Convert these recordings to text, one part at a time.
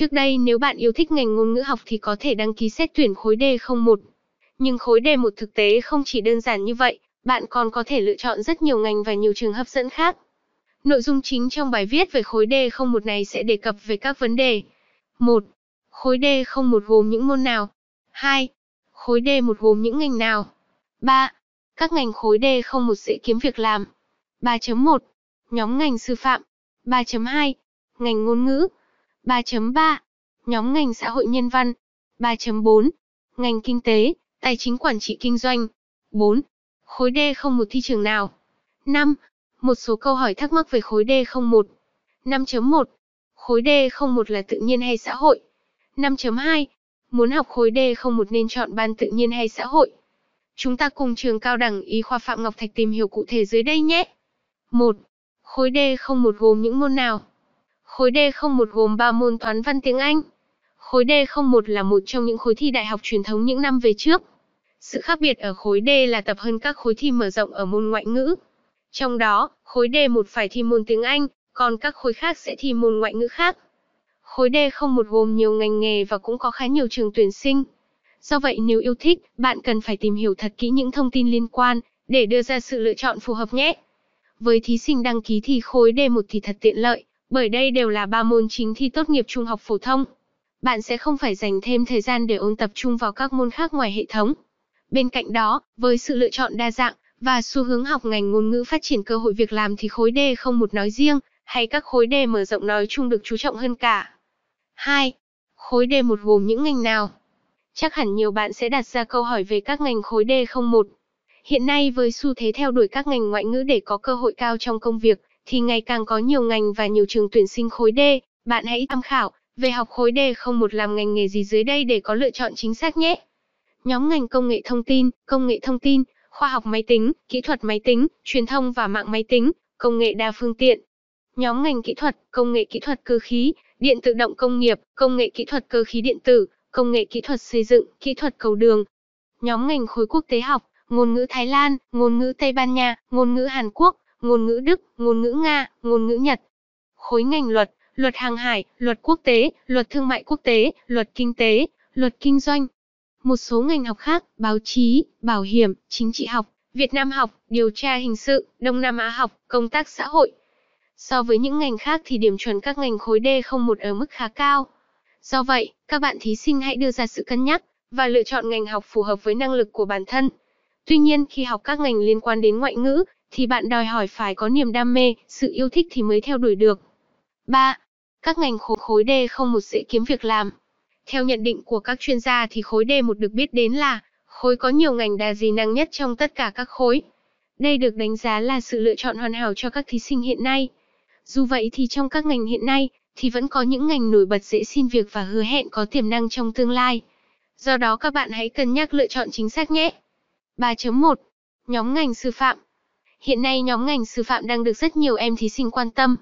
Trước đây nếu bạn yêu thích ngành ngôn ngữ học thì có thể đăng ký xét tuyển khối D01. Nhưng khối D1 thực tế không chỉ đơn giản như vậy, bạn còn có thể lựa chọn rất nhiều ngành và nhiều trường hấp dẫn khác. Nội dung chính trong bài viết về khối D01 này sẽ đề cập về các vấn đề. 1. Khối D01 gồm những môn nào? 2. Khối D1 gồm những ngành nào? 3. Các ngành khối D01 sẽ kiếm việc làm. 3.1. Nhóm ngành sư phạm. 3.2. Ngành ngôn ngữ. 3.3. Nhóm ngành xã hội nhân văn. 3.4. Ngành kinh tế, tài chính quản trị kinh doanh. 4. Khối D01 thị trường nào? 5. Một số câu hỏi thắc mắc về khối D01. 5.1. Khối D01 là tự nhiên hay xã hội? 5.2. Muốn học khối D01 nên chọn ban tự nhiên hay xã hội? Chúng ta cùng trường cao đẳng y khoa Phạm Ngọc Thạch tìm hiểu cụ thể dưới đây nhé. 1. Khối D01 gồm những môn nào? Khối D01 gồm 3 môn toán văn tiếng Anh. Khối D01 là một trong những khối thi đại học truyền thống những năm về trước. Sự khác biệt ở khối D là tập hơn các khối thi mở rộng ở môn ngoại ngữ. Trong đó, khối D1 phải thi môn tiếng Anh, còn các khối khác sẽ thi môn ngoại ngữ khác. Khối D01 gồm nhiều ngành nghề và cũng có khá nhiều trường tuyển sinh. Do vậy nếu yêu thích, bạn cần phải tìm hiểu thật kỹ những thông tin liên quan, để đưa ra sự lựa chọn phù hợp nhé. Với thí sinh đăng ký thi khối D1 thì thật tiện lợi, bởi đây đều là ba môn chính thi tốt nghiệp trung học phổ thông. Bạn sẽ không phải dành thêm thời gian để ôn tập trung vào các môn khác ngoài hệ thống. Bên cạnh đó, với sự lựa chọn đa dạng và xu hướng học ngành ngôn ngữ phát triển cơ hội việc làm thì khối D không một nói riêng, hay các khối D mở rộng nói chung được chú trọng hơn cả. 2. Khối D1 gồm những ngành nào? Chắc hẳn nhiều bạn sẽ đặt ra câu hỏi về các ngành khối D01. Hiện nay với xu thế theo đuổi các ngành ngoại ngữ để có cơ hội cao trong công việc, thì ngày càng có nhiều ngành và nhiều trường tuyển sinh khối D, bạn hãy tham khảo về học khối D01 làm ngành nghề gì dưới đây để có lựa chọn chính xác nhé. Nhóm ngành công nghệ thông tin, công nghệ thông tin, khoa học máy tính, kỹ thuật máy tính, truyền thông và mạng máy tính, công nghệ đa phương tiện. Nhóm ngành kỹ thuật, công nghệ kỹ thuật cơ khí, điện tự động công nghiệp, công nghệ kỹ thuật cơ khí điện tử, công nghệ kỹ thuật xây dựng, kỹ thuật cầu đường. Nhóm ngành khối quốc tế học, ngôn ngữ Thái Lan, ngôn ngữ Tây Ban Nha, ngôn ngữ Hàn Quốc, ngôn ngữ Đức, ngôn ngữ Nga, ngôn ngữ Nhật. Khối ngành luật, luật hàng hải, luật quốc tế, luật thương mại quốc tế, luật kinh tế, luật kinh doanh. Một số ngành học khác, báo chí, bảo hiểm, chính trị học, Việt Nam học, điều tra hình sự, Đông Nam Á học, công tác xã hội. So với những ngành khác thì điểm chuẩn các ngành khối D01 ở mức khá cao. Do vậy, các bạn thí sinh hãy đưa ra sự cân nhắc và lựa chọn ngành học phù hợp với năng lực của bản thân. Tuy nhiên, khi học các ngành liên quan đến ngoại ngữ, thì bạn đòi hỏi phải có niềm đam mê, sự yêu thích thì mới theo đuổi được. 3. Các ngành khối khối D01 dễ kiếm việc làm. Theo nhận định của các chuyên gia thì khối D1 được biết đến là khối có nhiều ngành đa di năng nhất trong tất cả các khối. Đây được đánh giá là sự lựa chọn hoàn hảo cho các thí sinh hiện nay. Dù vậy thì trong các ngành hiện nay, thì vẫn có những ngành nổi bật dễ xin việc và hứa hẹn có tiềm năng trong tương lai. Do đó các bạn hãy cân nhắc lựa chọn chính xác nhé. 3.1 Nhóm ngành sư phạm Hiện nay nhóm ngành sư phạm đang được rất nhiều em thí sinh quan tâm.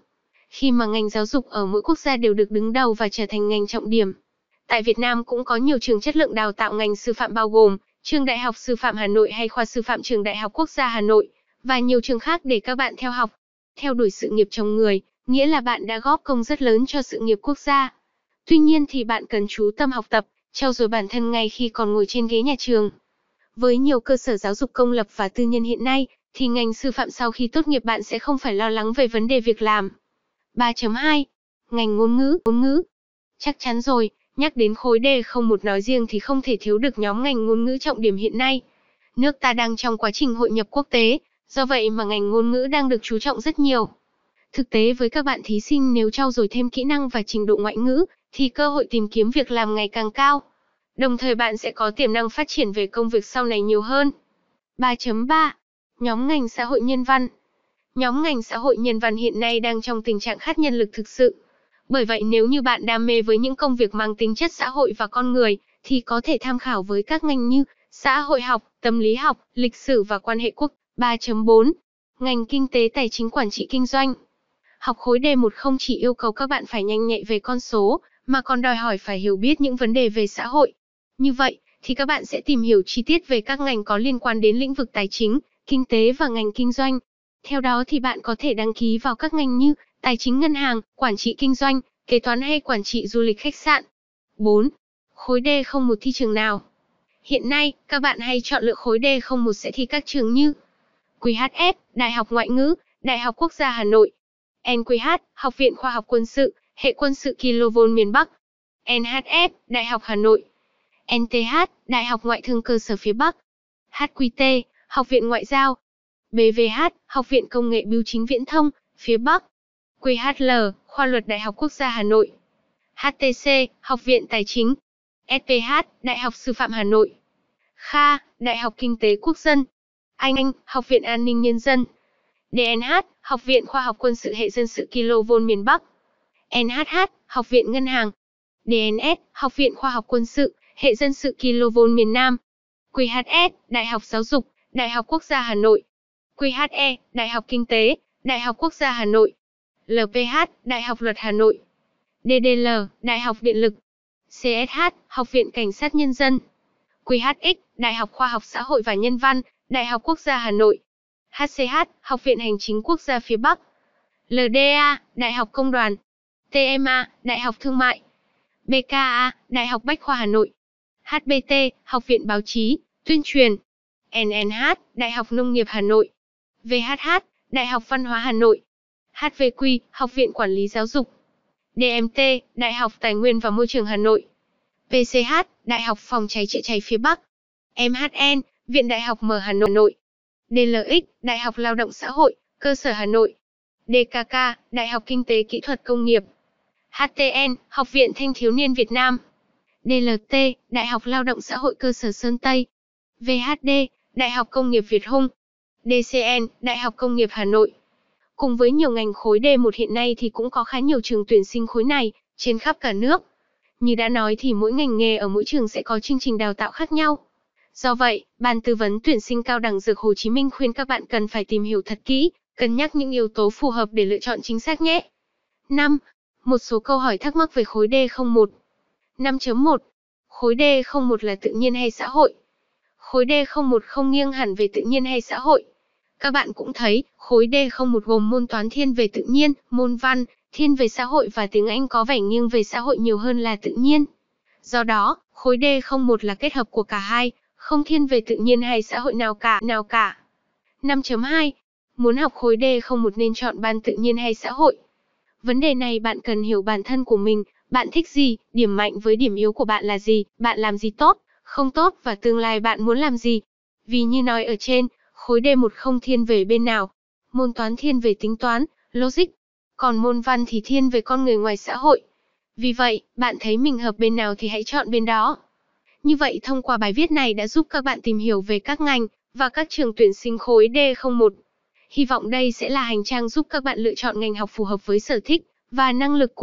Khi mà ngành giáo dục ở mỗi quốc gia đều được đứng đầu và trở thành ngành trọng điểm. Tại Việt Nam cũng có nhiều trường chất lượng đào tạo ngành sư phạm bao gồm Trường Đại học Sư phạm Hà Nội hay Khoa Sư phạm Trường Đại học Quốc gia Hà Nội và nhiều trường khác để các bạn theo học. Theo đuổi sự nghiệp trong người, nghĩa là bạn đã góp công rất lớn cho sự nghiệp quốc gia. Tuy nhiên thì bạn cần chú tâm học tập, trau dồi bản thân ngay khi còn ngồi trên ghế nhà trường. Với nhiều cơ sở giáo dục công lập và tư nhân hiện nay, thì ngành sư phạm sau khi tốt nghiệp bạn sẽ không phải lo lắng về vấn đề việc làm. 3.2. Ngành ngôn ngữ, ngôn ngữ. Chắc chắn rồi, nhắc đến khối D01 nói riêng thì không thể thiếu được nhóm ngành ngôn ngữ trọng điểm hiện nay. Nước ta đang trong quá trình hội nhập quốc tế, do vậy mà ngành ngôn ngữ đang được chú trọng rất nhiều. Thực tế với các bạn thí sinh nếu trau dồi thêm kỹ năng và trình độ ngoại ngữ, thì cơ hội tìm kiếm việc làm ngày càng cao. Đồng thời bạn sẽ có tiềm năng phát triển về công việc sau này nhiều hơn. 3.3. Nhóm ngành xã hội nhân văn Nhóm ngành xã hội nhân văn hiện nay đang trong tình trạng khát nhân lực thực sự. Bởi vậy nếu như bạn đam mê với những công việc mang tính chất xã hội và con người, thì có thể tham khảo với các ngành như xã hội học, tâm lý học, lịch sử và quan hệ quốc. 3.4. Ngành kinh tế tài chính quản trị kinh doanh Học khối D1 không chỉ yêu cầu các bạn phải nhanh nhạy về con số, mà còn đòi hỏi phải hiểu biết những vấn đề về xã hội. Như vậy, thì các bạn sẽ tìm hiểu chi tiết về các ngành có liên quan đến lĩnh vực tài chính, kinh tế và ngành kinh doanh. Theo đó thì bạn có thể đăng ký vào các ngành như tài chính ngân hàng, quản trị kinh doanh, kế toán hay quản trị du lịch khách sạn. 4. Khối D01 thi trường nào? Hiện nay, các bạn hay chọn lựa khối D01 sẽ thi các trường như QHF, Đại học Ngoại ngữ, Đại học Quốc gia Hà Nội, NQH, Học viện Khoa học Quân sự, Hệ quân sự kV miền Bắc, NHF, Đại học Hà Nội, NTH, Đại học Ngoại thương cơ sở phía Bắc, HQT, Học viện Ngoại giao, BVH, Học viện Công nghệ Bưu chính Viễn thông, phía Bắc, QHL, Khoa luật Đại học Quốc gia Hà Nội, HTC, Học viện Tài chính, SPH, Đại học Sư phạm Hà Nội, KHA, Đại học Kinh tế Quốc dân, Anh Anh, Học viện An ninh Nhân dân, DNH, Học viện Khoa học Quân sự Hệ dân sự kV miền Bắc, NHH, Học viện Ngân hàng, DNS, Học viện Khoa học Quân sự, Hệ dân sự kV miền Nam, QHS, Đại học Giáo dục, Đại học Quốc gia Hà Nội, QHE, Đại học Kinh tế, Đại học Quốc gia Hà Nội, LPH, Đại học Luật Hà Nội, DDL, Đại học Điện lực, CSH, Học viện Cảnh sát Nhân dân, QHX, Đại học Khoa học Xã hội và Nhân văn, Đại học Quốc gia Hà Nội, HCH, Học viện Hành chính Quốc gia phía Bắc, LDA, Đại học Công đoàn, TMA, Đại học Thương mại, BKA, Đại học Bách khoa Hà Nội, HBT, Học viện Báo chí, Tuyên truyền, NNH, Đại học Nông nghiệp Hà Nội, VHH, Đại học Văn hóa Hà Nội, HVQ, Học viện Quản lý Giáo dục, DMT, Đại học Tài nguyên và Môi trường Hà Nội, PCH, Đại học Phòng cháy chữa cháy phía Bắc, MHN, Viện Đại học M Hà Nội, DLX, Đại học Lao động Xã hội, Cơ sở Hà Nội, DKK, Đại học Kinh tế Kỹ thuật Công nghiệp, HTN, Học viện Thanh thiếu niên Việt Nam, DLT, Đại học Lao động Xã hội Cơ sở Sơn Tây, VHD, Đại học Công nghiệp Việt Hung, DCN, Đại học Công nghiệp Hà Nội. Cùng với nhiều ngành khối D1 hiện nay thì cũng có khá nhiều trường tuyển sinh khối này, trên khắp cả nước. Như đã nói thì mỗi ngành nghề ở mỗi trường sẽ có chương trình đào tạo khác nhau. Do vậy, Ban tư vấn tuyển sinh cao đẳng Dược Hồ Chí Minh khuyên các bạn cần phải tìm hiểu thật kỹ, cân nhắc những yếu tố phù hợp để lựa chọn chính xác nhé. 5. Một số câu hỏi thắc mắc về khối D01. 5.1. Khối D01 là tự nhiên hay xã hội? Khối D01 không nghiêng hẳn về tự nhiên hay xã hội. Các bạn cũng thấy, khối D01 gồm môn toán thiên về tự nhiên, môn văn, thiên về xã hội và tiếng Anh có vẻ nghiêng về xã hội nhiều hơn là tự nhiên. Do đó, khối D01 là kết hợp của cả hai, không thiên về tự nhiên hay xã hội nào cả, nào cả. 5.2. Muốn học khối D01 nên chọn ban tự nhiên hay xã hội? Vấn đề này bạn cần hiểu bản thân của mình, bạn thích gì, điểm mạnh với điểm yếu của bạn là gì, bạn làm gì tốt, không tốt và tương lai bạn muốn làm gì. Vì như nói ở trên, khối D1 không thiên về bên nào. Môn toán thiên về tính toán, logic, còn môn văn thì thiên về con người ngoài xã hội. Vì vậy, bạn thấy mình hợp bên nào thì hãy chọn bên đó. Như vậy thông qua bài viết này đã giúp các bạn tìm hiểu về các ngành và các trường tuyển sinh khối D01. Hy vọng đây sẽ là hành trang giúp các bạn lựa chọn ngành học phù hợp với sở thích và năng lực của